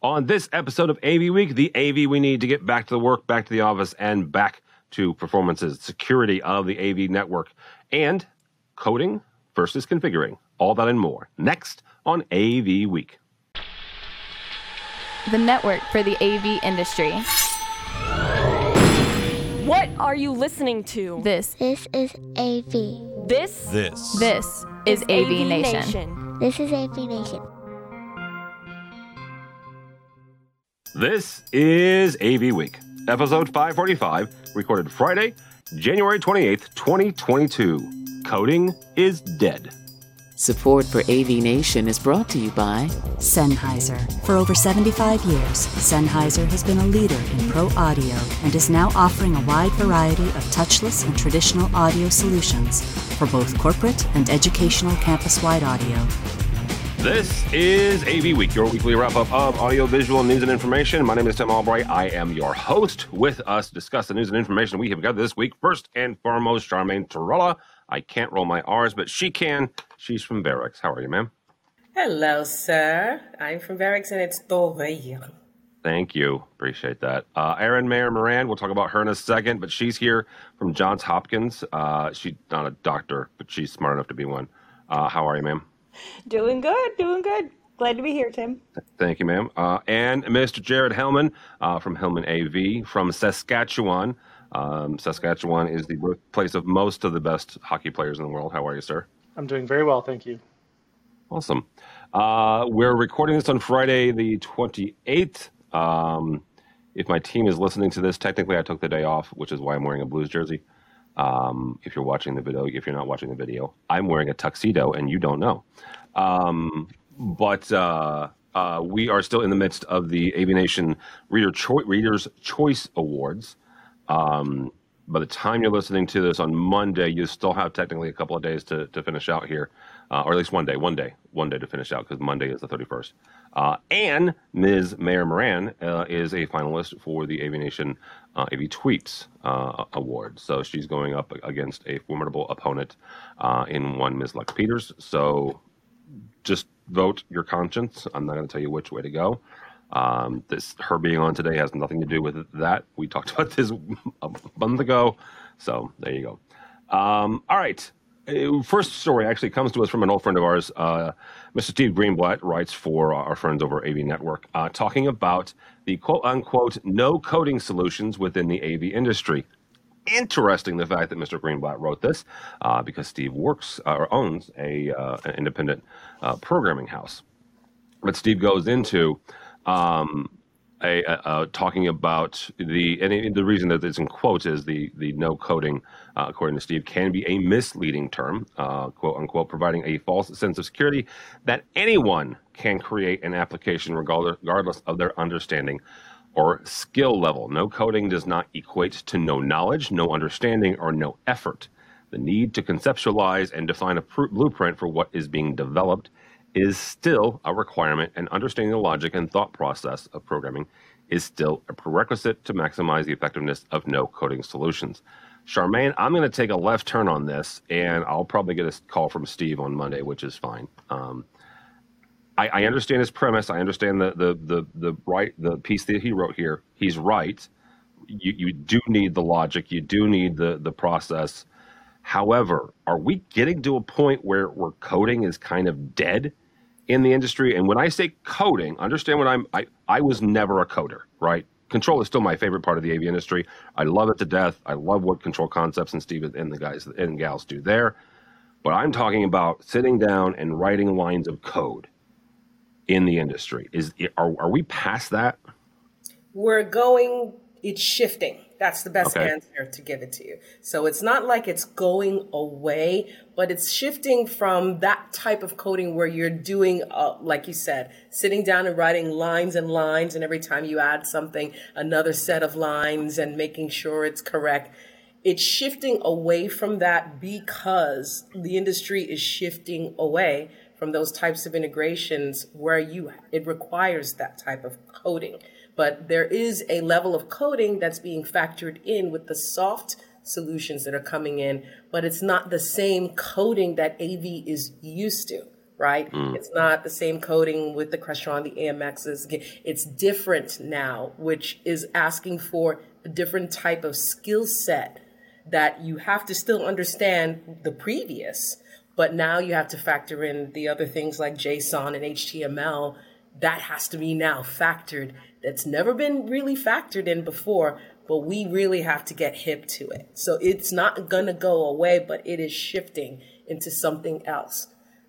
On this episode of AV Week, the AV we need to get back to the work, back to the office, and back to performances, security of the AV network, and coding versus configuring. All that and more. Next on AV Week. The network for the AV industry. What are you listening to? This This is AV. This This. this is AV, Nation. This is AV Nation. This is AV Week, episode 545, recorded Friday, January 28th, 2022. Coding is dead. Support for AV Nation is brought to you by Sennheiser. For over 75 years, Sennheiser has been a leader in pro audio and is now offering a wide variety of touchless and traditional audio solutions for both corporate and educational campus wide audio. This is AV Week, your weekly wrap up of audiovisual news and information. My name is Tim Albright. I am your host. With us to discuss the news and information we have got this week, first and foremost, Charmaine Torella. I can't roll my R's, but she can. She's from Barracks. How are you, ma'am? Hello, sir. I'm from Barracks and it's Torreira. Thank you. Appreciate that. Uh, Erin Mayer Moran, we'll talk about her in a second, but she's here from Johns Hopkins. Uh, she's not a doctor, but she's smart enough to be one. Uh, how are you, ma'am? Doing good, doing good. Glad to be here, Tim. Thank you, ma'am. Uh, and Mr. Jared Hellman uh, from Hellman AV from Saskatchewan. Um, Saskatchewan is the birthplace of most of the best hockey players in the world. How are you, sir? I'm doing very well, thank you. Awesome. Uh, we're recording this on Friday, the 28th. Um, if my team is listening to this, technically I took the day off, which is why I'm wearing a Blues jersey. Um, if you're watching the video, if you're not watching the video, I'm wearing a tuxedo and you don't know. Um, but uh, uh, we are still in the midst of the AV Nation Reader Choi- Readers Choice Awards. Um, by the time you're listening to this on Monday, you still have technically a couple of days to, to finish out here, uh, or at least one day, one day, one day to finish out because Monday is the 31st. Uh, and Ms. Mayer Moran uh, is a finalist for the AV Nation uh, AV Tweets uh, Award. So she's going up against a formidable opponent uh, in one Ms. Lex Peters. So just vote your conscience. I'm not going to tell you which way to go. Um, this her being on today has nothing to do with that. We talked about this a month ago, so there you go. Um, all right. Uh, First story actually comes to us from an old friend of ours. Uh, Mr. Steve Greenblatt writes for our friends over AV Network, uh, talking about the quote unquote no coding solutions within the AV industry. Interesting the fact that Mr. Greenblatt wrote this uh, because Steve works uh, or owns a uh, an independent programming house. But Steve goes into um, a, talking about the and the reason that it's in quotes is the the no coding, uh, according to Steve, can be a misleading term, uh, quote unquote, providing a false sense of security that anyone can create an application regardless, regardless of their understanding or skill level. No coding does not equate to no knowledge, no understanding, or no effort. The need to conceptualize and define a pr- blueprint for what is being developed is still a requirement, and understanding the logic and thought process of programming is still a prerequisite to maximize the effectiveness of no coding solutions. Charmaine, I'm going to take a left turn on this, and I'll probably get a call from Steve on Monday, which is fine. Um, I, I understand his premise. I understand the the the the right the piece that he wrote here. He's right. You you do need the logic. You do need the the process. However, are we getting to a point where where coding is kind of dead in the industry? And when I say coding, understand what I'm. I I was never a coder, right? Control is still my favorite part of the AV industry. I love it to death. I love what Control Concepts and Steve and the guys and gals do there. But I'm talking about sitting down and writing lines of code in the industry. Is are, are we past that? We're going, it's shifting. That's the best Okay. answer to give it to you. So it's not like it's going away, but it's shifting from that type of coding where you're doing, uh, like you said, sitting down and writing lines and lines, and every time you add something, another set of lines and making sure it's correct. It's shifting away from that because the industry is shifting away from those types of integrations where you it requires that type of coding. But there is a level of coding that's being factored in with the soft solutions that are coming in, but it's not the same coding that AV is used to. right? Mm. It's not the same coding with the Crestron, the AMXs. It's different now, which is asking for a different type of skill set that you have to still understand the previous, but now you have to factor in the other things like JSON and HTML. That has to be now factored. That's never been really factored in before, but we really have to get hip to it. So it's not going to go away, but it is shifting into something else.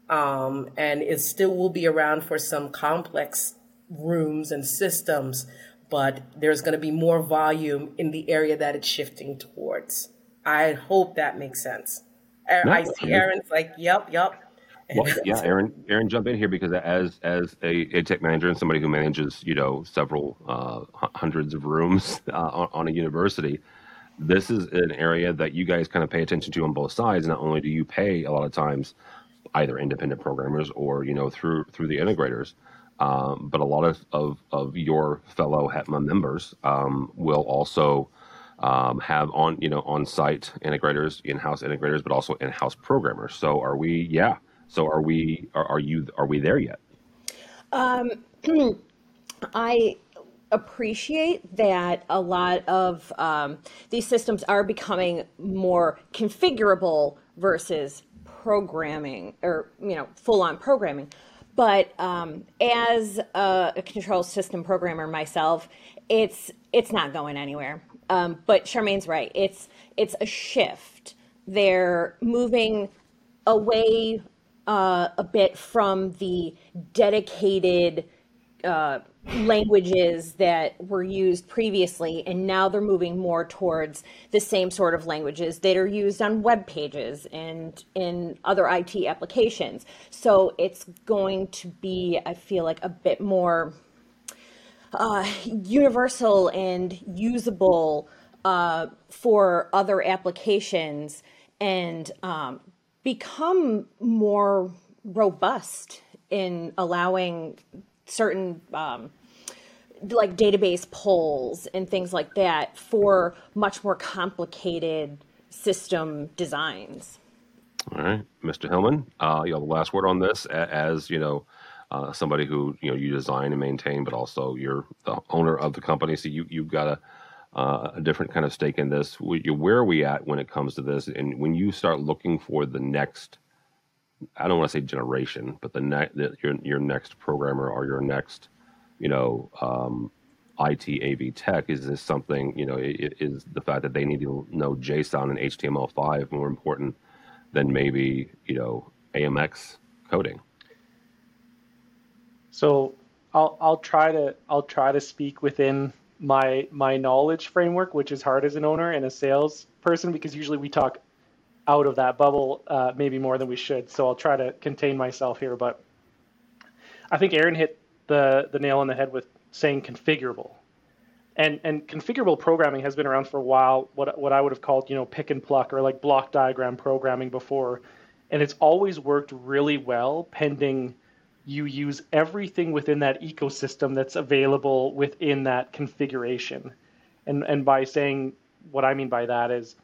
Um, and it still will be around for some complex rooms and systems, but there's going to be more volume in the area that it's shifting towards. I hope that makes sense. I see Erin's like, yep, yep. Well, yeah, Erin, Erin, jump in here because as as a, a tech manager and somebody who manages, you know, several uh, hundreds of rooms uh, on, on, a university, this is an area that you guys kind of pay attention to on both sides. Not only do you pay a lot of times either independent programmers or you know through through the integrators, um, but a lot of, of, of your fellow HETMA members um, will also um, have on you know on site integrators, in house integrators, but also in house programmers. So are we? Yeah. So are we? Are, are you? Are we there yet? Um, I appreciate that a lot of um, these systems are becoming more configurable versus programming or you know full on programming but um, as a, a, control system programmer myself it's it's not going anywhere um, but charmaine's right it's it's a shift they're moving away uh, a bit from the dedicated uh, languages that were used previously, and now they're moving more towards the same sort of languages that are used on web pages and in other IT applications. So it's going to be, I feel like, a bit more uh, universal and usable uh, for other applications and um, become more robust in allowing certain um, like database polls and things like that for much more complicated system designs. All right, Mr. Hellman, uh, you have the last word on this. As you know, uh, somebody who you know you design and maintain, but also you're the owner of the company, so you you've got a, uh, a different kind of stake in this. Where are we at when it comes to this? And when you start looking for the next, I don't want to say generation, but the next your your next programmer or your next you know, um, IT AV tech? Is this something, you know, is the fact that they need to know JSON and HTML5 more important than maybe, you know, AMX coding? So I'll, I'll try to, I'll try to speak within my, my knowledge framework, which is hard as an owner and a sales person, because usually we talk out of that bubble, uh, maybe more than we should. So I'll try to contain myself here, but I think Erin hit the the nail on the head with saying configurable. And and configurable programming has been around for a while. What what I would have called you know pick and pluck or like block diagram programming before, and it's always worked really well pending you use everything within that ecosystem that's available within that configuration. And and by saying what I mean by that is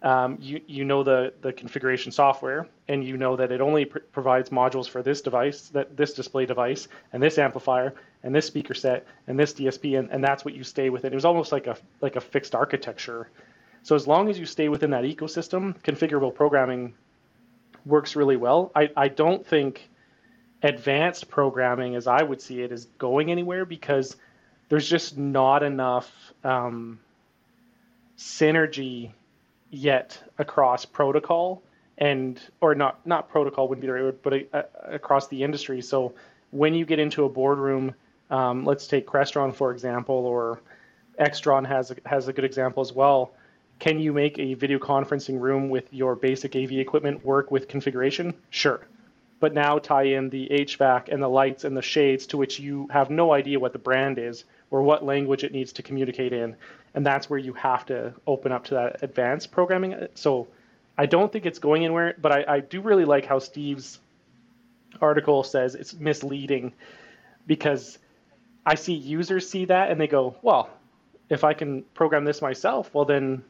um, you, you know the, the configuration software and you know that it only pr- provides modules for this device, that this display device, and this amplifier, and this speaker set, and this DSP, and, and that's what you stay within. It was almost like a like a fixed architecture. So as long as you stay within that ecosystem, configurable programming works really well. I, I don't think advanced programming, as I would see it, is going anywhere because there's just not enough um, synergy yet across protocol and or not not protocol wouldn't be the right word, but a, a, across the industry. So when you get into a boardroom, um, let's take Crestron for example, or Extron has a, has a good example as well. Can you make a video conferencing room with your basic AV equipment work with configuration? Sure. But now tie in the HVAC and the lights and the shades to which you have no idea what the brand is or what language it needs to communicate in and that's where you have to open up to that advanced programming. So I don't think it's going anywhere, but I, I do really like how Steve's article says it's misleading because I see users see that and they go, well, if I can program this myself, well then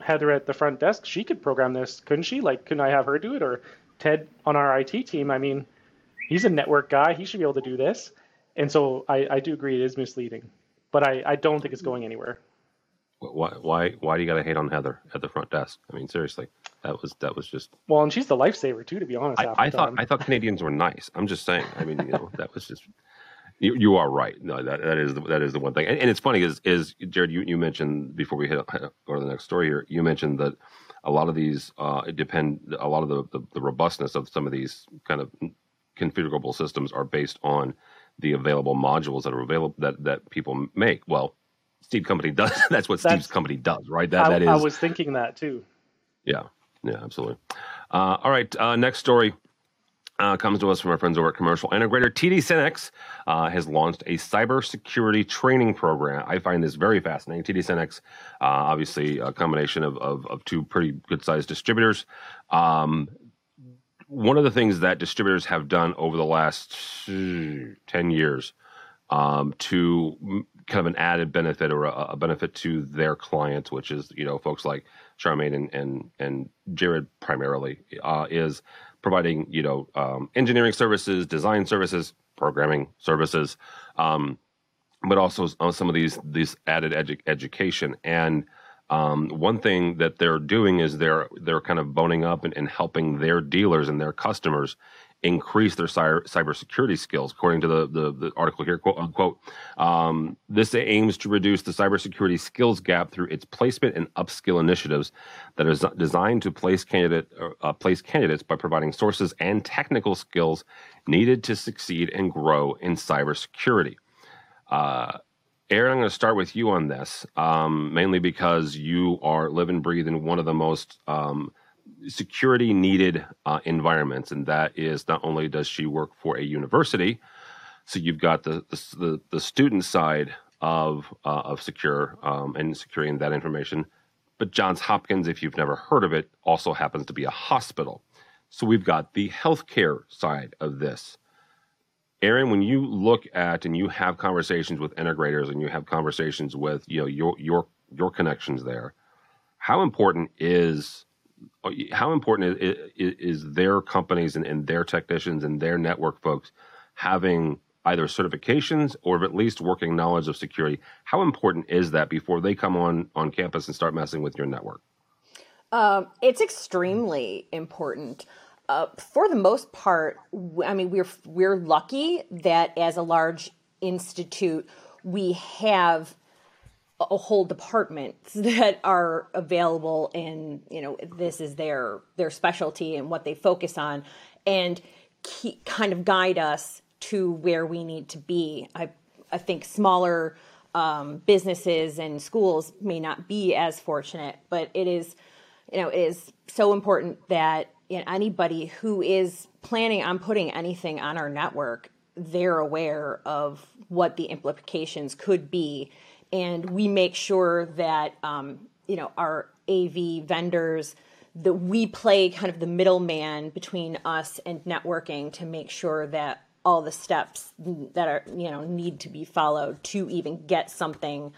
Heather at the front desk, she could program this, couldn't she? Like, couldn't I have her do it? Or Ted on our IT team, I mean, he's a network guy. He should be able to do this. And so I, I do agree it is misleading, but I, I don't think it's going anywhere. Why why why do you got to hate on Heather at the front desk? I mean, seriously, that was that was just. Well, and she's the lifesaver too, to be honest. I, I thought I thought Canadians were nice. I'm just saying. I mean, you know, that was just. You, you are right. No, that, that is the, that is the one thing. And, and it's funny is is Jared, you, you mentioned before we hit, go to the next story here. You mentioned that a lot of these uh, depend a lot of the, the, the robustness of some of these kind of configurable systems are based on the available modules that are available that that people make. Well, Steve Company does. That's what Steve's that's, company does, right? That I, that is. I was thinking that too. Yeah, yeah, absolutely. Uh, all right, uh, next story. Uh, comes to us from our friends over at Commercial Integrator. TD SYNNEX uh, has launched a cybersecurity training program. I find this very fascinating. TD SYNNEX, uh, obviously, a combination of, of, of two pretty good sized distributors. Um, one of the things that distributors have done over the last 10 years um, to kind of an added benefit or a, a, benefit to their clients, which is you know folks like Charmaine and and, and Jared primarily, uh, is providing you know um, engineering services, design services, programming services, um, but also uh, some of these these added edu- education and. Um, one thing that they're doing is they're they're kind of boning up and, and helping their dealers and their customers increase their cyber cybersecurity skills. According to the, the, the article here, quote unquote, um, this aims to reduce the cybersecurity skills gap through its placement and upskill initiatives that is designed to place candidate uh, place candidates by providing sources and technical skills needed to succeed and grow in cybersecurity. Uh, Erin, I'm going to start with you on this, um, mainly because you are live and breathe in one of the most um, security needed uh, environments, and that is not only does she work for a university, so you've got the the, the student side of uh, of secure um, and securing that information, but Johns Hopkins, if you've never heard of it, also happens to be a hospital. So we've got the healthcare side of this. Erin, when you look at and you have conversations with integrators and you have conversations with you know your your your connections there, how important is how important is, is their companies and, and, their technicians and their network folks having either certifications or at least working knowledge of security? How important is that before they come on on campus and start messing with your network? Um, it's extremely important. Uh, for the most part, I mean, we're we're lucky that as a large institute, we have a whole departments that are available and you know this is their their specialty and what they focus on and keep, kind of guide us to where we need to be. I i think smaller um, businesses and schools may not be as fortunate but it is you know it is so important that you know, anybody who is planning on putting anything on our network they're aware of what the implications could be and we make sure that um, you know our AV vendors that we play kind of the middleman between us and networking to make sure that all the steps that are you know need to be followed to even get something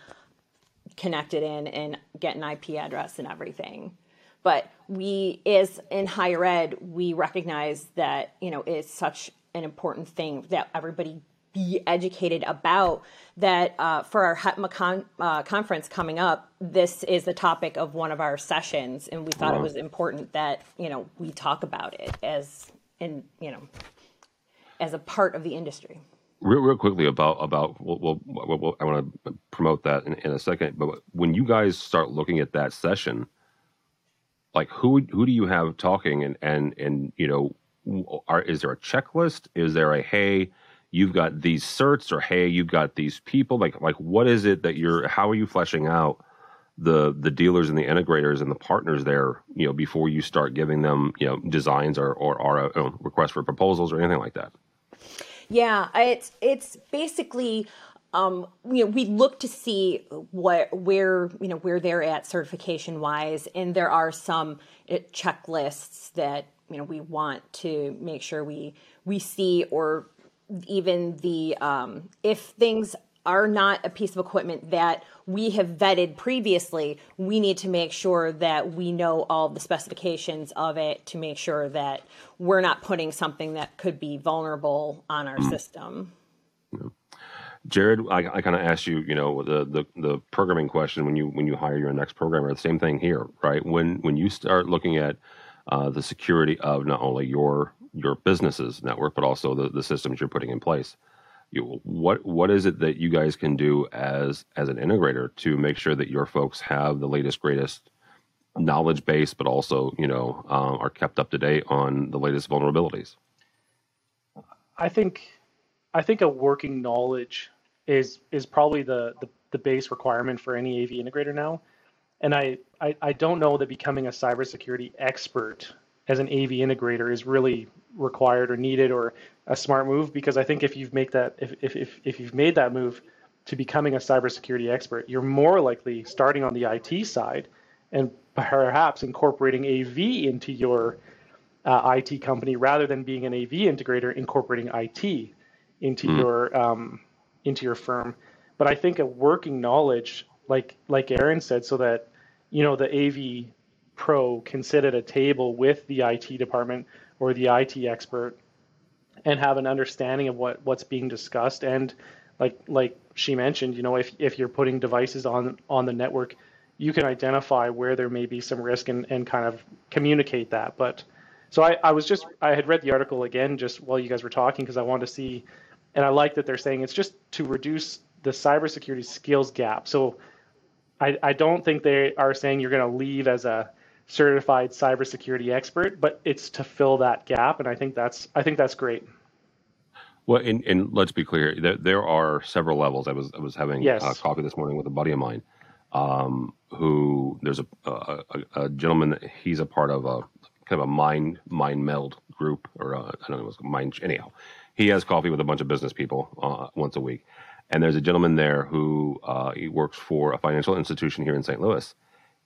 connected in and get an IP address and everything. But we, as in higher ed, we recognize that you know it's such an important thing that everybody be educated about that uh, for our HETMA con- uh, conference coming up this is the topic of one of our sessions and we thought it was important that you know we talk about it as in you know as a part of the industry. Real, real quickly about about well, well, well i want to promote that in, in a second but when you guys start looking at that session like who who do you have talking and and and you know are, is there a checklist? Is there a hey you've got these certs or hey you've got these people. Like like what is it that you're how are you fleshing out the the dealers and the integrators and the partners there you know before you start giving them you know designs or or, or uh, requests for proposals or anything like that? Yeah it's it's basically um, you know, we look to see what where you know where they're at certification wise, and there are some uh, checklists that you know we want to make sure we we see or even the um, if things are not a piece of equipment that we have vetted previously, we need to make sure that we know all the specifications of it to make sure that we're not putting something that could be vulnerable on our mm. system. Yeah. Jared, I, I kind of asked you, you know, the, the the programming question when you when you hire your next programmer. The same thing here, right? When when you start looking at uh, the security of not only your your business's network, but also the, the systems you're putting in place. You, what what is it that you guys can do as as an integrator to make sure that your folks have the latest greatest knowledge base, but also you know um, are kept up to date on the latest vulnerabilities? I think I think a working knowledge is is probably the, the, the base requirement for any AV integrator now. And I, I, I don't know that becoming a cybersecurity expert as an AV integrator is really required or needed or a smart move because I think if you've make that if, if, if, if you've made that move to becoming a cybersecurity expert, you're more likely starting on the IT side and perhaps incorporating AV into your uh, IT company rather than being an AV integrator incorporating IT into mm. your um, into your firm. But I think a working knowledge, like like Erin said, so that you know the AV pro can sit at a table with the IT department or the IT expert and have an understanding of what what's being discussed. And like like she mentioned you know if if you're putting devices on on the network you can identify where there may be some risk and, and kind of communicate that. But so I, I was just i had read the article again just while you guys were talking because i wanted to see and i like that they're saying it's just to reduce the cybersecurity skills gap. So i, I don't think they are saying you're going to leave as a certified cybersecurity expert, but it's to fill that gap, and I think that's I think that's great. Well, and, and let's be clear, there, there are several levels. I was I was having yes. uh, coffee this morning with a buddy of mine, um, who there's a, a, a gentleman that he's a part of a kind of a mind mind meld group, or a, I don't know, it was mind anyhow. He has coffee with a bunch of business people uh, once a week, and there's a gentleman there who uh, he works for a financial institution here in St. Louis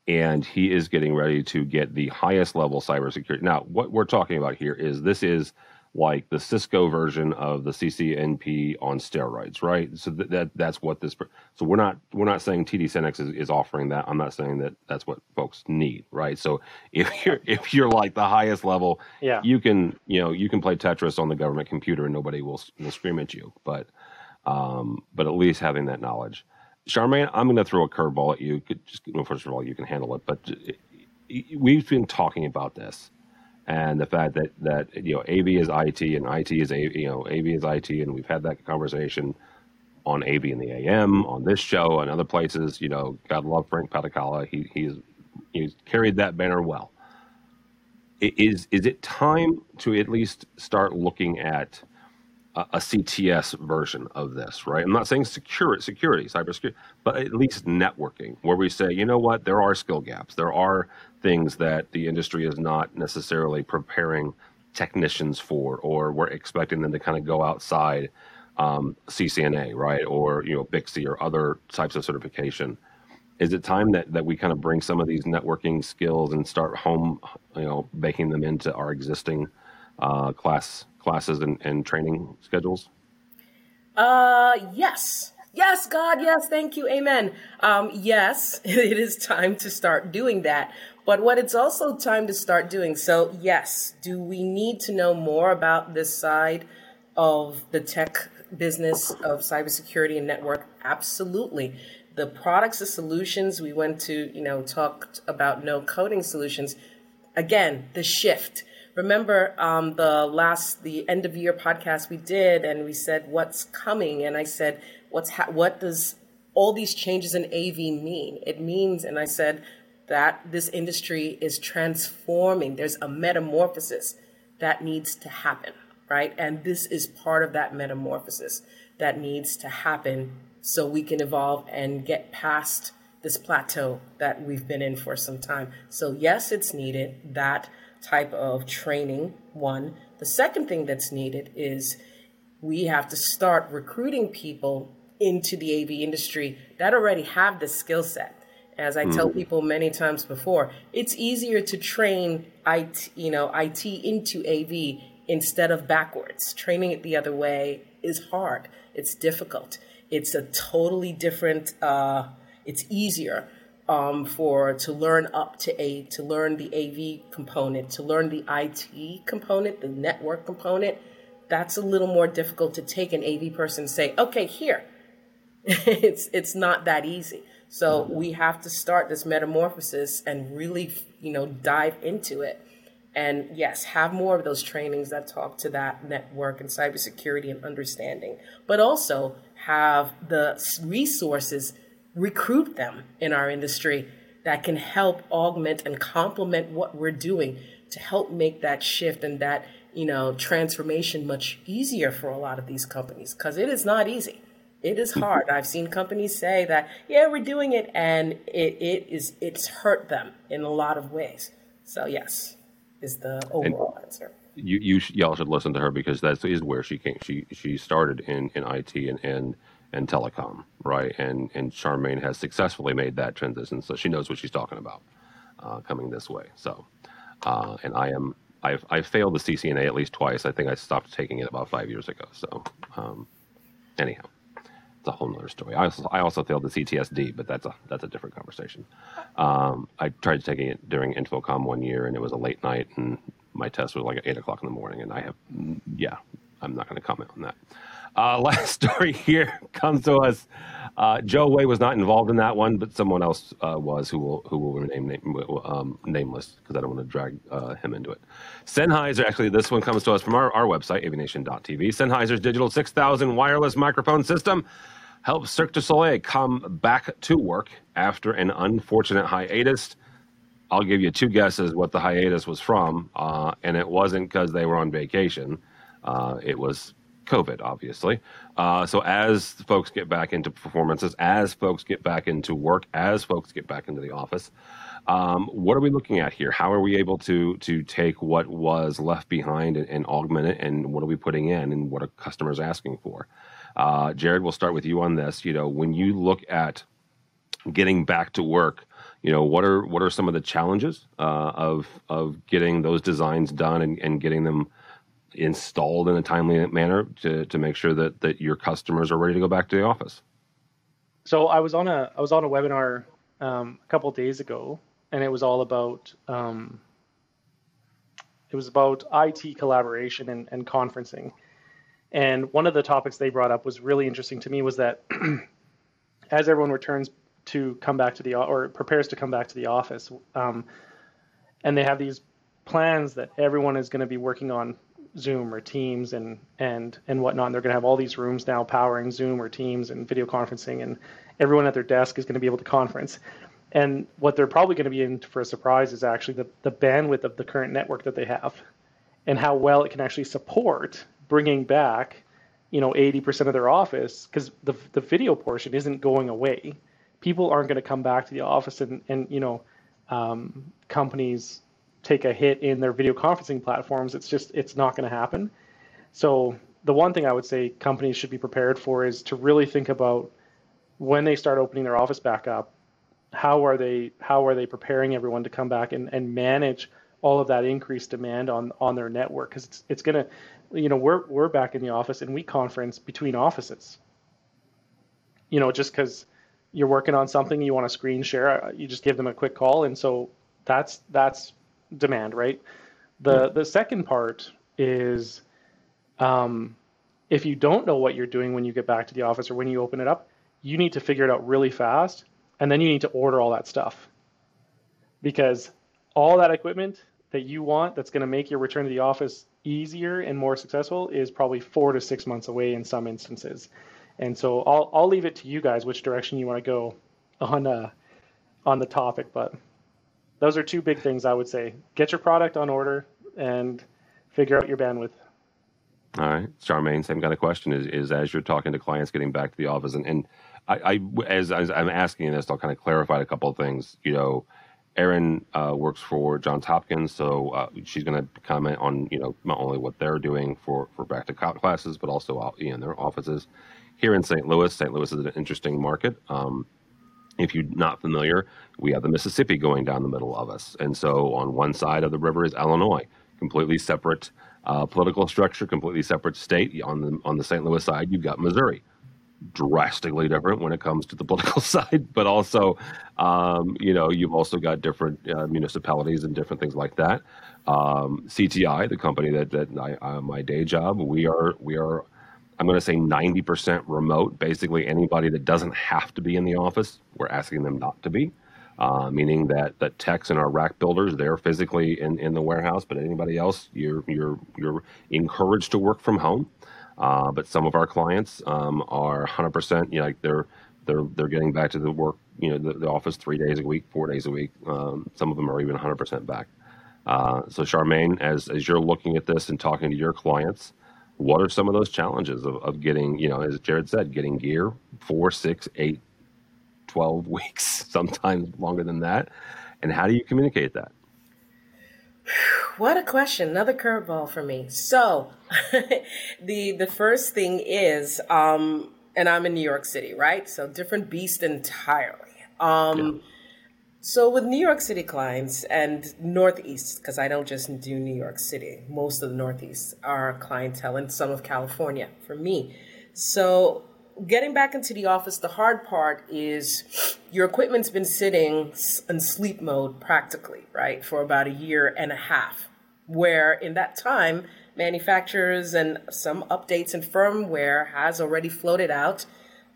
and he is getting ready to get the highest level cybersecurity. Now, what we're talking about here is this is like the Cisco version of the CCNP on steroids, right? So that, that that's what this. So we're not we're not saying TD SYNNEX is, is offering that. I'm not saying that that's what folks need, right? So if you're if you're like the highest level, yeah, you can you know you can play Tetris on the government computer and nobody will will scream at you, but um, but at least having that knowledge. Charmaine, I'm going to throw a curveball at you. Just first of all, you can handle it, but uh, we've been talking about this and the fact that that you know AV is IT and IT is A, you know AV is IT, and we've had that conversation on AV in the AM, on this show, and other places. You know, God love Frank Padikkala. He he's he's carried that banner well. Is is it time to at least start looking at a, CTS version of this, right? I'm not saying security, security, cybersecurity, but at least networking, where we say, you know what, there are skill gaps. There are things that the industry is not necessarily preparing technicians for, or we're expecting them to kind of go outside um, CCNA, right, or you know BICSI or other types of certification. Is it time that, that we kind of bring some of these networking skills and start home, you know, baking them into our existing uh, class classes and, and training schedules? Uh, yes. Yes, God, yes, thank you, amen. Um, yes, it is time to start doing that. But what it's also time to start doing, so yes, do we need to know more about this side of the tech business of cybersecurity and network? Absolutely. The products and solutions, we went to, you know, talked about no coding solutions. Again, the shift remember um, the last the end of year podcast we did and we said what's coming? And i said what's ha- what does all these changes in av mean? It means and i said that this industry is transforming. There's a metamorphosis that needs to happen right? And this is part of that metamorphosis that needs to happen so we can evolve and get past this plateau that we've been in for some time. So yes it's needed. That type of training, one. The second thing that's needed is we have to start recruiting people into the AV industry that already have the skill set. As I mm. tell people many times before, it's easier to train IT, you know, IT into AV instead of backwards. Training it the other way is hard. It's difficult. it's a totally different. Uh, it's easier um, for to learn up to a to learn the AV component, to learn the IT component, the network component. That's a little more difficult to take an AV person and say, okay, here. it's it's not that easy. So we have to start this metamorphosis and really, you know, dive into it. And yes, have more of those trainings that talk to that network and cybersecurity and understanding, but also have the resources, recruit them in our industry that can help augment and complement what we're doing to help make that shift and that, you know, transformation much easier for a lot of these companies because it is not easy it is mm-hmm. hard. I've seen companies say that, yeah, we're doing it, and it, it is it's hurt them in a lot of ways. So yes, is the overall and answer. You you y'all should listen to her because that is where she came. She she started in, in IT and, and and telecom, right? And and Charmaine has successfully made that transition, so she knows what she's talking about uh, coming this way. So, uh, and I am I've I failed the CCNA at least twice. I think I stopped taking it about five years ago. So, um, anyhow it's a whole other story. I also, I also failed the CTSD, but that's a that's a different conversation. Um, I tried taking it during InfoComm one year, and it was a late night, and my test was like at eight o'clock in the morning. And I have, yeah, I'm not going to comment on that. Uh, last story here comes to us. Uh, Joe Way was not involved in that one, but someone else uh, was who will who will remain name, um, nameless because I don't want to drag uh, him into it. Sennheiser, actually, this one comes to us from our, our website, avnation.tv. Sennheiser's digital 6000 wireless microphone system helps Cirque du Soleil come back to work after an unfortunate hiatus. I'll give you two guesses what the hiatus was from, uh, and it wasn't because they were on vacation. Uh, it was COVID, obviously. Uh, so as folks get back into performances, as folks get back into work, as folks get back into the office, um, what are we looking at here? How are we able to to take what was left behind and, and augment it, and what are we putting in, and what are customers asking for? Uh, Jared, we'll start with you on this. You know, when you look at getting back to work, you know, what are what are some of the challenges uh, of of getting those designs done and, and getting them installed in a timely manner to, to make sure that, that your customers are ready to go back to the office? So I was on a I was on a webinar um, a couple days ago, and it was all about um, it was about IT collaboration and, and conferencing. And one of the topics they brought up was really interesting to me was that as everyone returns to come back to the or prepares to come back to the office, um, and they have these plans that everyone is going to be working on Zoom or Teams and and and whatnot. And they're going to have all these rooms now powering Zoom or Teams and video conferencing, and everyone at their desk is going to be able to conference. And what they're probably going to be in for a surprise is actually the, the bandwidth of the current network that they have, and how well it can actually support bringing back, you know, 80% of their office because the the video portion isn't going away. People aren't going to come back to the office and and you know, um, companies take a hit in their video conferencing platforms. It's just it's not going to happen. So the one thing I would say companies should be prepared for is to really think about when they start opening their office back up, how are they how are they preparing everyone to come back and, and manage all of that increased demand on on their network because it's it's gonna you know we're we're back in the office and we conference between offices you know just because you're working on something you want to screen share you just give them a quick call and so that's that's demand, right? The the second part is um, if you don't know what you're doing when you get back to the office or when you open it up, you need to figure it out really fast, and then you need to order all that stuff because all that equipment that you want that's going to make your return to the office easier and more successful is probably four to six months away in some instances. And so I'll I'll leave it to you guys which direction you want to go on uh, on the topic, but those are two big things I would say. Get your product on order and figure out your bandwidth. All right, Charmaine, same kind of question is, is as you're talking to clients getting back to the office, and, and I, I as, as, I'm asking this, I'll kind of clarify a couple of things. You know, Erin uh, works for Johns Hopkins, so uh, she's going to comment on you know not only what they're doing for for back to classes, but also out in their offices here in St. Louis. St. Louis is an interesting market. Um, if you're not familiar, we have the Mississippi going down the middle of us. And so on one side of the river is Illinois, completely separate uh, political structure, completely separate state. On the, on the St. Louis side, you've got Missouri. drastically different when it comes to the political side, but also, um, you know, you've also got different uh, municipalities and different things like that. Um, CTI, the company that that I, uh, my day job, we are we are, I'm going to say 90% remote. Basically, anybody that doesn't have to be in the office, we're asking them not to be. Uh, meaning that the techs and our rack builders they're physically in, in the warehouse, but anybody else you're you're you're encouraged to work from home. Uh, but some of our clients um, are 100%. You know, like they're they're they're getting back to the work. You know, the, the office three days a week, four days a week. Um, some of them are even 100% back. Uh, so, Charmaine, as as you're looking at this and talking to your clients, what are some of those challenges of, of getting, you know, as Jared said, getting gear four, six, eight, 12 weeks, sometimes longer than that? And how do you communicate that? What a question! Another curveball for me. So, the the first thing is, um, and I'm in New York City, right? So different beast entirely. Um, yeah. So with New York City clients and Northeast, because I don't just do New York City, most of the Northeast are clientele and some of California for me. So getting back into the office, the hard part is your equipment's been sitting in sleep mode practically, right, for about a year and a half. Where in that time, manufacturers and some updates and firmware has already floated out.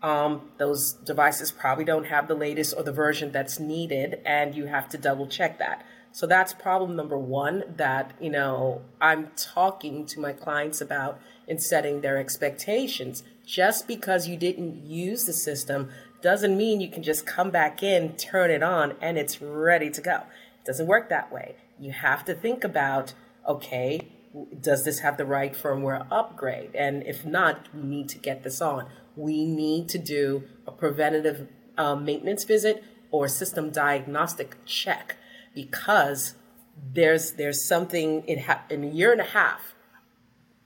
Um, those devices probably don't have the latest or the version that's needed, and you have to double check that. So that's problem number one that you know I'm talking to my clients about in setting their expectations just because you didn't use the system doesn't mean you can just come back in, turn it on, and it's ready to go. It doesn't work that way. You have to think about okay, does this have the right firmware upgrade? And if not, we need to get this on. We need to do a preventative uh, maintenance visit or system diagnostic check because there's there's something in, ha- in a year and a half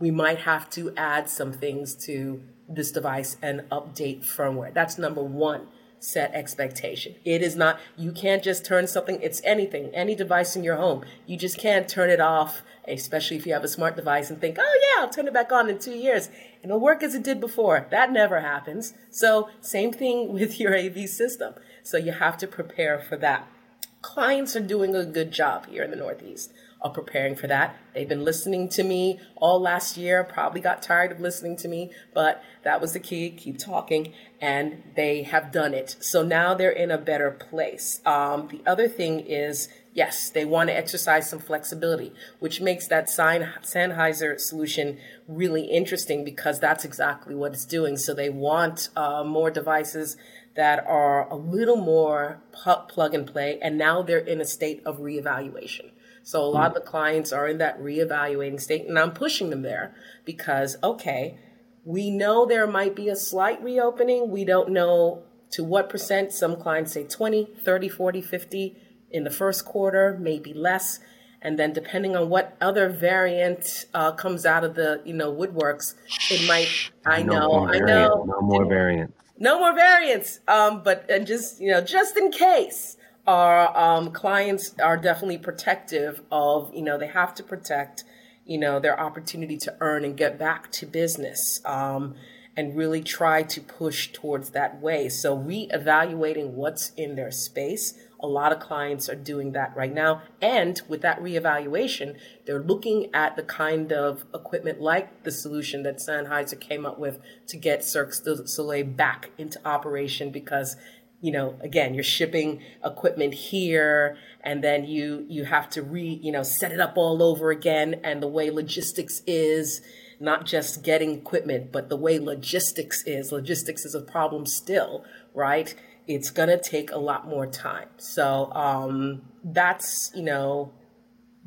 we might have to add some things to this device and update firmware. That's number one. Set expectation. It is not, you can't just turn something, it's anything, any device in your home. You just can't turn it off, especially if you have a smart device and think, oh yeah, I'll turn it back on in two years. And it'll work as it did before. That never happens. So, same thing with your AV system. So, you have to prepare for that. Clients are doing a good job here in the Northeast are preparing for that. They've been listening to me all last year, probably got tired of listening to me, but that was the key keep talking, and they have done it. So now they're in a better place. Um, the other thing is, yes, they want to exercise some flexibility, which makes that Sennheiser solution really interesting because that's exactly what it's doing. So they want uh, more devices that are a little more plug and play, and now they're in a state of reevaluation. So a lot of the clients are in that reevaluating state, and I'm pushing them there because, okay, we know there might be a slight reopening. We don't know to what percent. Some clients say 20, 30, 40, 50 in the first quarter, maybe less. And then depending on what other variant uh, comes out of the, you know, woodworks, it might, I no know, I know. No more variants. No more variants. Um, but and just, you know, just in case our um, clients are definitely protective of, you know, they have to protect, you know, their opportunity to earn and get back to business um, and really try to push towards that way. So, reevaluating what's in their space. A lot of clients are doing that right now. And with that reevaluation, they're looking at the kind of equipment like the solution that Sennheiser came up with to get Cirque du Soleil back into operation because you know again you're shipping equipment here and then you you have to re you know set it up all over again. And the way logistics is not just getting equipment but the way logistics is logistics is a problem still right? It's to take a lot more time. So um, that's you know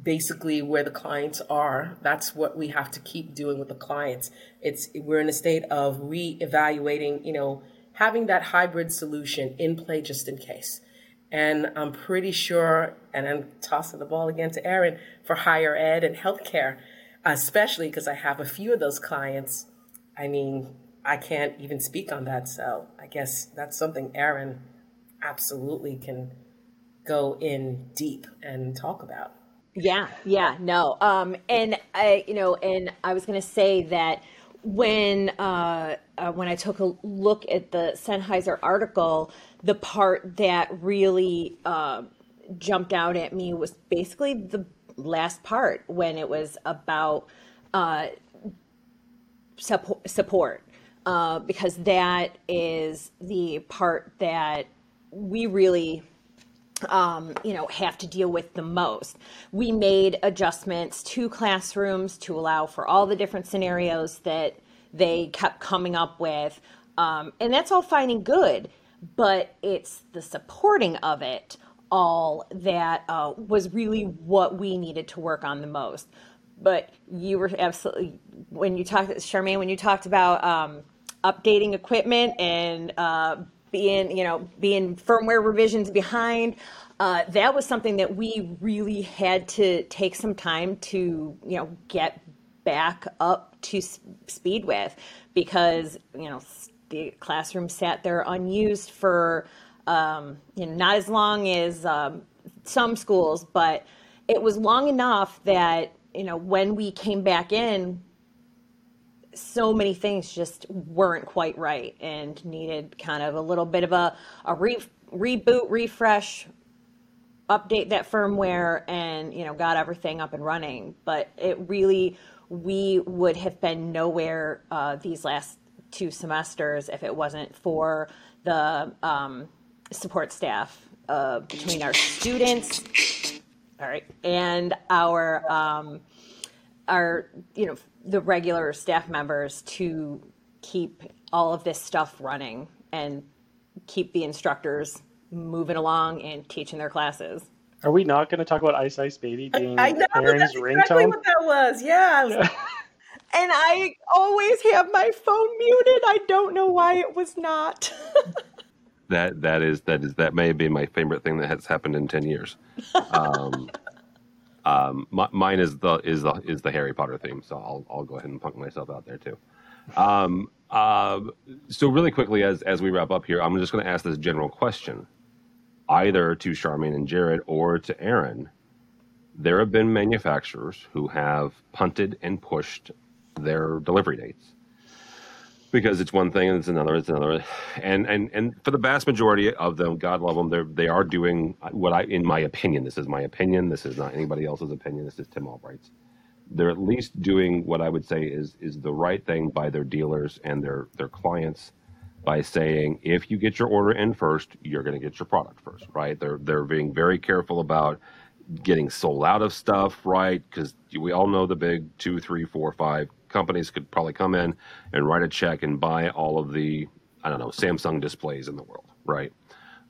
basically where the clients are. That's what we have to keep doing with the clients. It's we're in a state of re-evaluating you know having that hybrid solution in play just in case. And I'm pretty sure, and I'm tossing the ball again to Erin for higher ed and healthcare, especially because I have a few of those clients. I mean, I can't even speak on that. So I guess that's something Erin absolutely can go in deep and talk about. Yeah, yeah, no. Um, and I, you know, and I was going to say that when uh, uh, when I took a look at the Sennheiser article, the part that really uh, jumped out at me was basically the last part when it was about uh, support, support. Uh, because that is the part that we really um, you know have to deal with the most we made adjustments to classrooms to allow for all the different scenarios that they kept coming up with um, and that's all fine and good but it's the supporting of it all that uh, was really what we needed to work on the most. But you were absolutely when you talked, Charmaine, when you talked about um, updating equipment and uh, being, you know, being firmware revisions behind. Uh, that was something that we really had to take some time to, you know, get back up to speed with because, you know, the classroom sat there unused for um, you know, not as long as um, some schools, but it was long enough that you know when we came back in, so many things just weren't quite right and needed kind of a little bit of a, a re- reboot, refresh, update that firmware, and you know got everything up and running. But it really, we would have been nowhere uh, these last two semesters if it wasn't for the um, support staff uh, between our students, all right, and our um, our you know the regular staff members to keep all of this stuff running and keep the instructors moving along and teaching their classes. Are we not going to talk about Ice Ice Baby being I know, Erin's that's ringtone? exactly what that was. Yeah. Yeah. And I always have my phone muted. I don't know why it was not. that that is that is that may have been my favorite thing that has happened in 10 years um, um, mine is the is the is the harry potter theme so i'll, I'll go ahead and punk myself out there too. Um, uh, so really quickly as as we wrap up here i'm just going to ask this general question. Either to charmaine and jared or to Erin there have been manufacturers who have punted and pushed their delivery dates because it's one thing and it's another, it's another, and and and for the vast majority of them, God love them, they're they are doing what I, in my opinion, this is my opinion, this is not anybody else's opinion, this is Tim Albright's. They're at least doing what I would say is is the right thing by their dealers and their their clients by saying if you get your order in first, you're going to get your product first, right? They're they're being very careful about getting sold out of stuff, right? Because we all know the big two, three, four, five companies could probably come in and write a check and buy all of the I don't know Samsung displays in the world, right?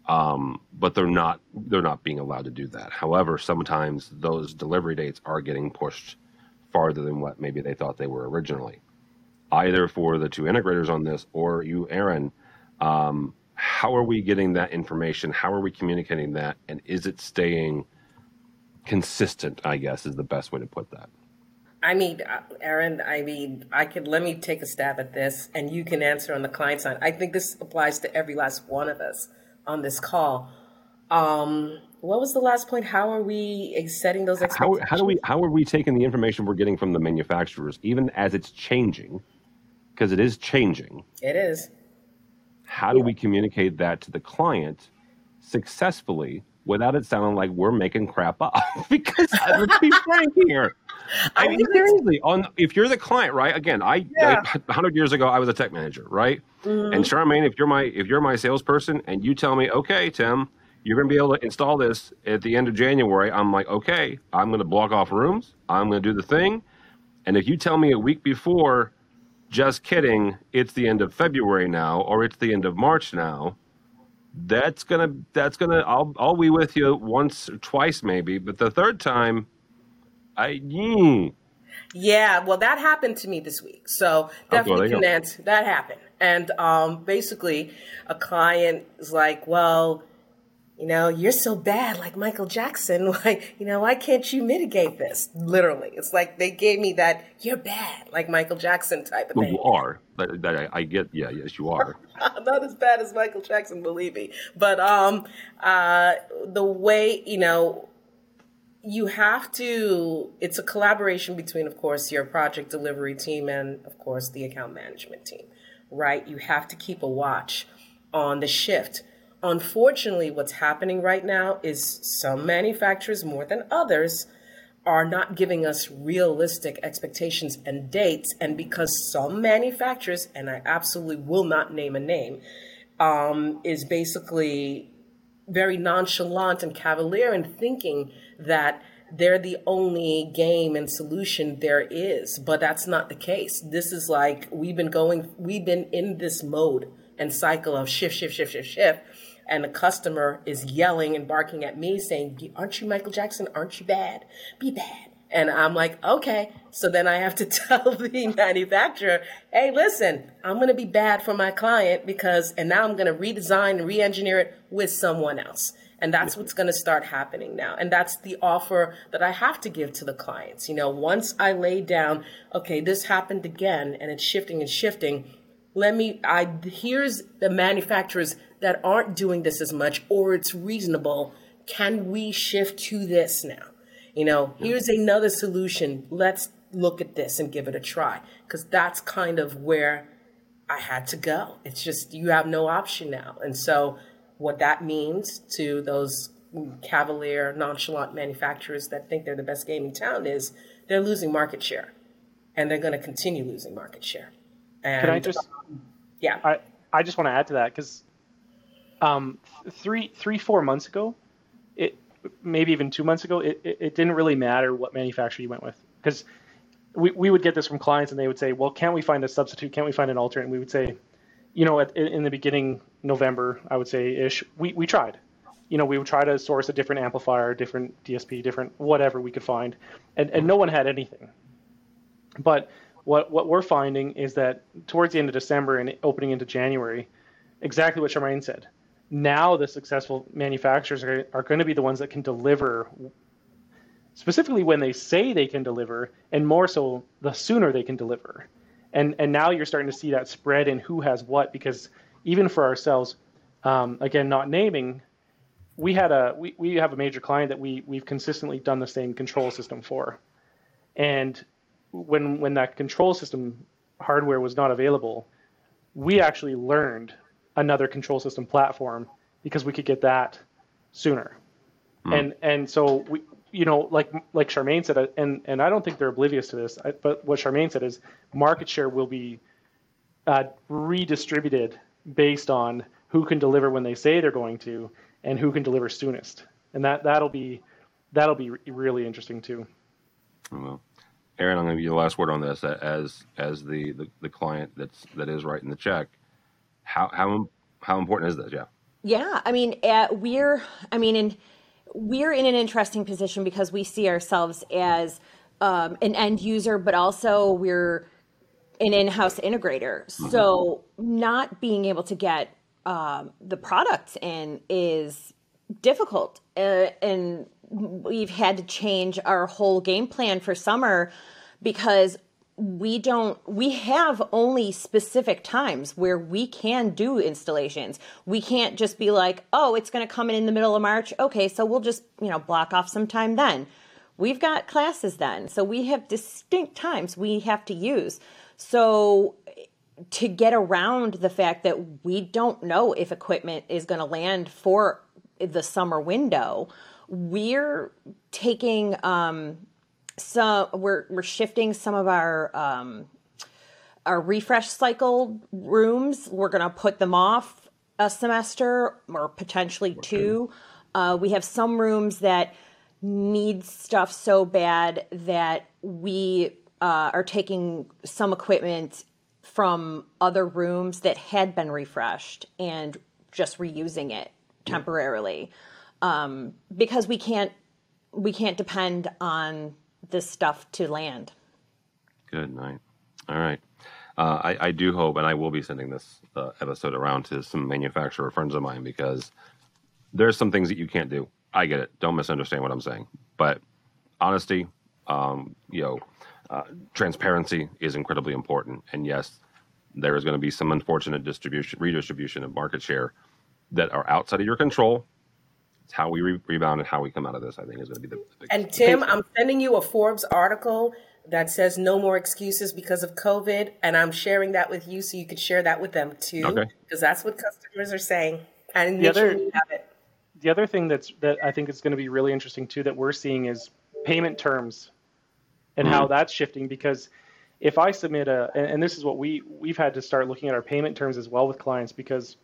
Um, but they're not they're not being allowed to do that. However, sometimes those delivery dates are getting pushed farther than what maybe they thought they were originally. Either for the two integrators on this or you, Erin, um, how are we getting that information? How are we communicating that? And is it staying consistent? I guess is the best way to put that. I mean, uh, Erin, I mean, I could let me take a stab at this and you can answer on the client side. I think this applies to every last one of us on this call. Um, what was the last point? How are we setting those expectations? how do we how are we taking the information we're getting from the manufacturers, even as it's changing, because it is changing? It is. How do we communicate that to the client successfully without it sounding like we're making crap up? because uh, let's be frank here. I mean, seriously, on if you're the client, right? Again, I Yeah. hundred years ago, I was a tech manager, right? Mhm. And Charmaine, if you're my if you're my salesperson, and you tell me, okay, Tim, you're going to be able to install this at the end of January, I'm like, okay, I'm going to block off rooms, I'm going to do the thing, and if you tell me a week before, just kidding, it's the end of February now, or it's the end of March now. That's gonna. That's gonna. I'll. I'll be with you once or twice, maybe, but the third time, I. Mm, Yeah, well, that happened to me this week. So Oh, definitely go. That happened. And um, basically, a client is like, well, you know, you're so bad, like Michael Jackson. Like, you know, why can't you mitigate this? Literally. It's like they gave me that, you're bad, like Michael Jackson type of well, thing. you are. That, that I, I get. Yeah. Yes, you are. not as bad as Michael Jackson, believe me. But um, uh, the way you know, you have to it's a collaboration between of course your project delivery team and of course the account management team right? You have to keep a watch on the shift. Unfortunately what's happening right now is some manufacturers more than others are not giving us realistic expectations and dates. And because some manufacturers and i absolutely will not name a name um, is basically very nonchalant and cavalier in thinking that they're the only game and solution there is. But that's not the case. This is like we've been going, we've been in this mode and cycle of shift, shift, shift, shift, shift. And the customer is yelling and barking at me saying, Aren't you Michael Jackson? Aren't you bad? Be bad. And I'm like, okay. So then I have to tell the manufacturer, hey, listen, I'm going to be bad for my client because, and now I'm going to redesign and re engineer it with someone else. And that's what's going to start happening now. And that's the offer that I have to give to the clients. You know, once I lay down, okay, this happened again and it's shifting and shifting. Let me, I, here's the manufacturers that aren't doing this as much or it's reasonable. Can we shift to this now? You know, here's another solution. Let's look at this and give it a try. Because that's kind of where I had to go. It's just you have no option now. And so, what that means to those cavalier, nonchalant manufacturers that think they're the best game in town is they're losing market share. And they're going to continue losing market share. And, Can I just? Yeah. I, I just want to add to that because um, three, three, four months ago, it maybe even two months ago, it, it, it didn't really matter what manufacturer you went with because we, we would get this from clients and they would say, well, can't we find a substitute? Can't we find an alternate? And we would say, you know, at, in the beginning, November, I would say ish, we, we tried. You know, we would try to source a different amplifier, different DSP, different whatever we could find, and, and no one had anything. But what what we're finding is that towards the end of December and opening into January, exactly what Charmaine said now the successful manufacturers are, are going to be the ones that can deliver specifically when they say they can deliver and more so the sooner they can deliver and and now you're starting to see that spread in who has what because even for ourselves um, again not naming we had a we, we have a major client that we we've consistently done the same control system for and when when that control system hardware was not available we actually learned another control system platform because we could get that sooner. Mm. And and so we you know like like Charmaine said and and I don't think they're oblivious to this but what Charmaine said is market share will be uh, redistributed based on who can deliver when they say they're going to and who can deliver soonest. And that that'll be that'll be really interesting too. Well, Erin, I'm going to give you the last word on this as as the, the, the client that's that is writing the check how how how important is this? Yeah. Yeah, I mean, uh, we're I mean, in we're in an interesting position because we see ourselves as um, an end user, but also we're an in-house integrator. Mm-hmm. So not being able to get um, the products in is difficult, uh, and we've had to change our whole game plan for summer because we don't we have only specific times where we can do installations. We can't just be like oh it's going to come in in the middle of march. Okay so we'll just you know block off some time then. We've got classes then so we have distinct times we have to use. So to get around the fact that we don't know if equipment is going to land for the summer window we're taking um, so we're we're shifting some of our um, our refresh cycle rooms. We're going to put them off a semester or potentially two. Uh, we have some rooms that need stuff so bad that we uh, are taking some equipment from other rooms that had been refreshed and just reusing it temporarily um, because we can't we can't depend on this stuff to land. Good night. All right. Uh, I, I, do hope, and I will be sending this uh, episode around to some manufacturer friends of mine because there's some things that you can't do. I get it. Don't misunderstand what I'm saying. But honesty, um, you know, uh, transparency is incredibly important. And yes, there is going to be some unfortunate distribution, redistribution of market share that are outside of your control. It's how we re- rebound and how we come out of this. I think is going to be the, the big. And Tim, I'm sending you a Forbes article that says no more excuses because of COVID, and I'm sharing that with you so you could share that with them too, Okay. because that's what customers are saying. And The other- sure have it. the other thing that's that I think is going to be really interesting too that we're seeing is payment terms and how mm-hmm. that's shifting because if I submit a and, and this is what we we've had to start looking at our payment terms as well with clients because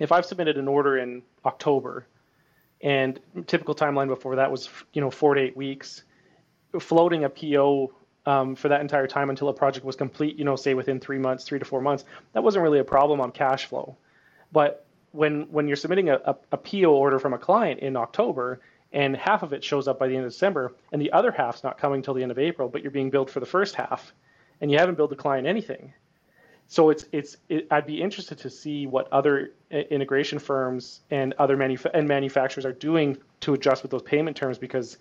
if I've submitted an order in October and typical timeline before that was you know four to eight weeks floating a PO um, for that entire time until a project was complete you know say within three months three to four months that wasn't really a problem on cash flow but when when you're submitting a, a, a PO order from a client in October and half of it shows up by the end of December and the other half's not coming till the end of April, but you're being billed for the first half and you haven't billed the client anything. So it's it's it, I'd be interested to see what other integration firms and other manuf- and manufacturers are doing to adjust with those payment terms because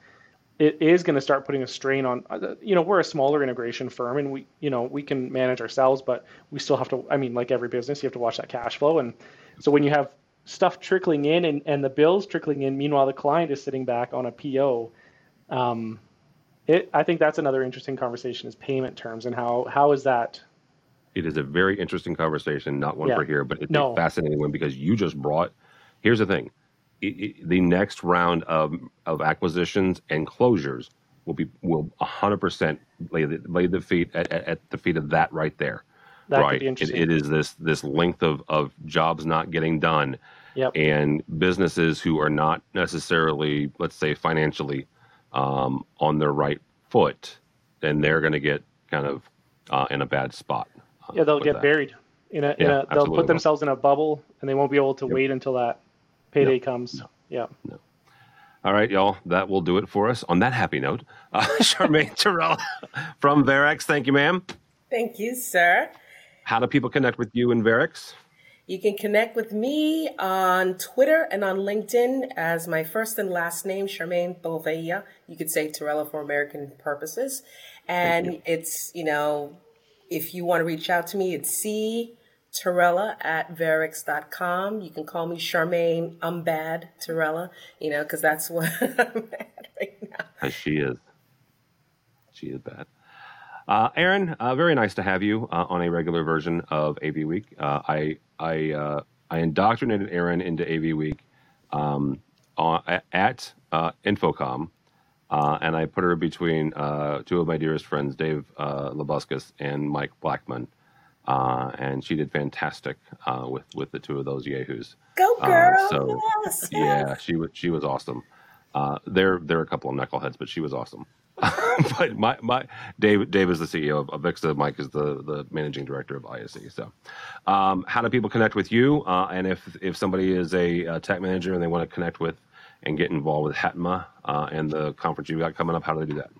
it is going to start putting a strain on uh, you know we're a smaller integration firm and we you know we can manage ourselves but we still have to i mean like every business you have to watch that cash flow. And so when you have stuff trickling in and, and the bills trickling in meanwhile the client is sitting back on a po um, it, i think that's another interesting conversation is payment terms and how how is that It is a very interesting conversation, not one Yeah. for here, but it's No. a fascinating one because you just brought. Here's the thing: it, it- the next round of of acquisitions and closures will be will 100 percent lay the, lay the feet at, at, at the feet of that right there. That could right, be it, interesting. it is this this length of of jobs not getting done, Yep. and businesses who are not necessarily, let's say, financially um, on their right foot, then they're going to get kind of uh, in a bad spot. Yeah they'll get that. buried in a, in Yeah, a they'll absolutely put themselves in a bubble and they won't be able to Yep. wait until that payday comes yeah No. All right, y'all. That will do it for us. On that happy note, uh, Charmaine Terrell from Varex. Thank you, ma'am. Thank you, sir. How do people connect with you in Varex? You can connect with me on Twitter and on LinkedIn as my first and last name, Charmaine Bovea. You could say Torella for American purposes. And it's, you know, if you want to reach out to me, it's C Torella at Varix.com. You can call me Charmaine. I'm bad, Torella, you know, because that's what I'm at right now. As she is. She is bad. Uh, Erin, uh, very nice to have you uh, on a regular version of AV Week. Uh, I I uh, I indoctrinated Erin into AV Week um, on, at uh, InfoComm, uh, and I put her between uh, two of my dearest friends, Dave uh, Labuskes and Mike Blackman, uh, and she did fantastic uh, with with the two of those yahoos. Go, Uh, girl. so yes, yeah, yes. she was she was awesome. Uh, they're they're a couple of knuckleheads, but she was awesome. but my my Dave Dave is the CEO of, of AVIXA. Mike is the the managing director of ISE. So, um, how do people connect with you? Uh, and if if somebody is a, uh tech manager and they want to connect with and get involved with HETMA uh, and the conference you've got coming up, how do they do that?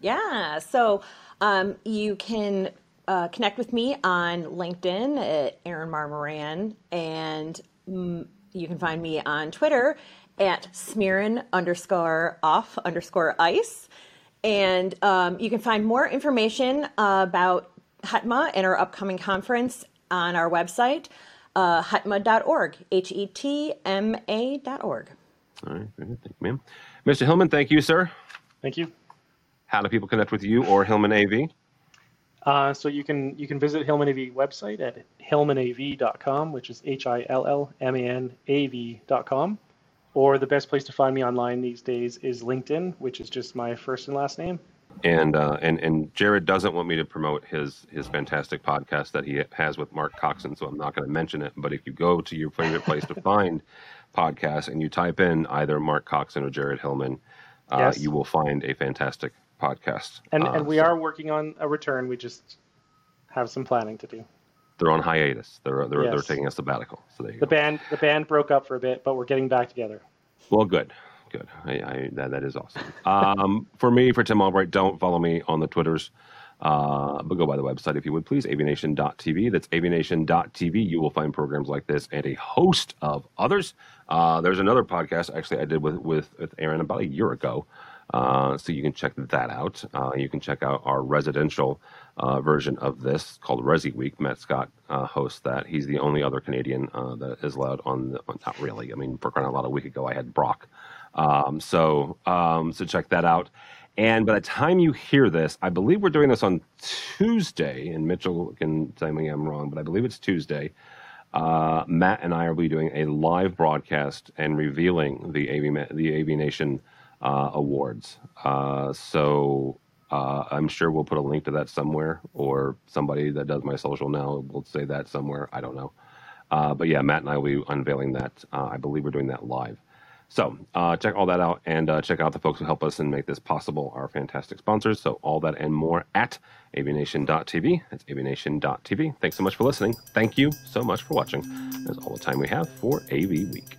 Yeah, so um, you can uh, connect with me on LinkedIn at Erin Mayer Moran, and mm, you can find me on Twitter at Smearin underscore off underscore ice. And um, you can find more information about HETMA and our upcoming conference on our website, uh, hetma.org, H E T M A.org. All right, very good. Thank you, ma'am. Mr. Hellman, thank you, sir. thank you How do people connect with you or Hellman AV? Uh, so you can you can visit Hellman AV website at hillmanav.com, which is h i l l m a n a v.com, or the best place to find me online these days is LinkedIn, which is just my first and last name. and uh, and and Jared doesn't want me to promote his his fantastic podcast that he has with Mark Coxon, so I'm not going to mention it. But if you go to your favorite place to find podcasts and you type in either Mark Coxon or Jared Hellman, uh, Yes. you will find a fantastic podcast. And Uh, and we so are working on a return. We just have some planning to do. they're on hiatus. They're they're, they're taking a sabbatical. So The go. band the band broke up for a bit, but we're getting back together. Well, good, good. I, I, that that is awesome. Um, for me, for Tim Albright, don't follow me on the Twitters, uh, but go by the website if you would please, avnation.tv. That's avnation.tv. You will find programs like this and a host of others. Uh, there's another podcast actually I did with with, with Erin about a year ago. Uh, so you can check that out. Uh, you can check out our residential uh, version of this called Resi Week. Matt Scott uh, hosts that. He's the only other Canadian that is allowed on. The, not really. I mean, for crying out loud, a week ago I had Brock. Um, so um, so check that out. And by the time you hear this, I believe we're doing this on Tuesday. And Mitchell can tell me I'm wrong, but I believe it's Tuesday. Uh, Matt and I will be doing a live broadcast and revealing the AV the AV Nation uh, awards. Uh, so uh, I'm sure we'll put a link to that somewhere, or somebody that does my social now will say that somewhere. I don't know. Uh, but yeah, Matt and I will be unveiling that. Uh, I believe we're doing that live. So uh, check all that out and uh, check out the folks who help us and make this possible, our fantastic sponsors. So all that and more at avnation.tv. That's avnation.tv. Thanks so much for listening. Thank you so much for watching. That's all the time we have for AV Week.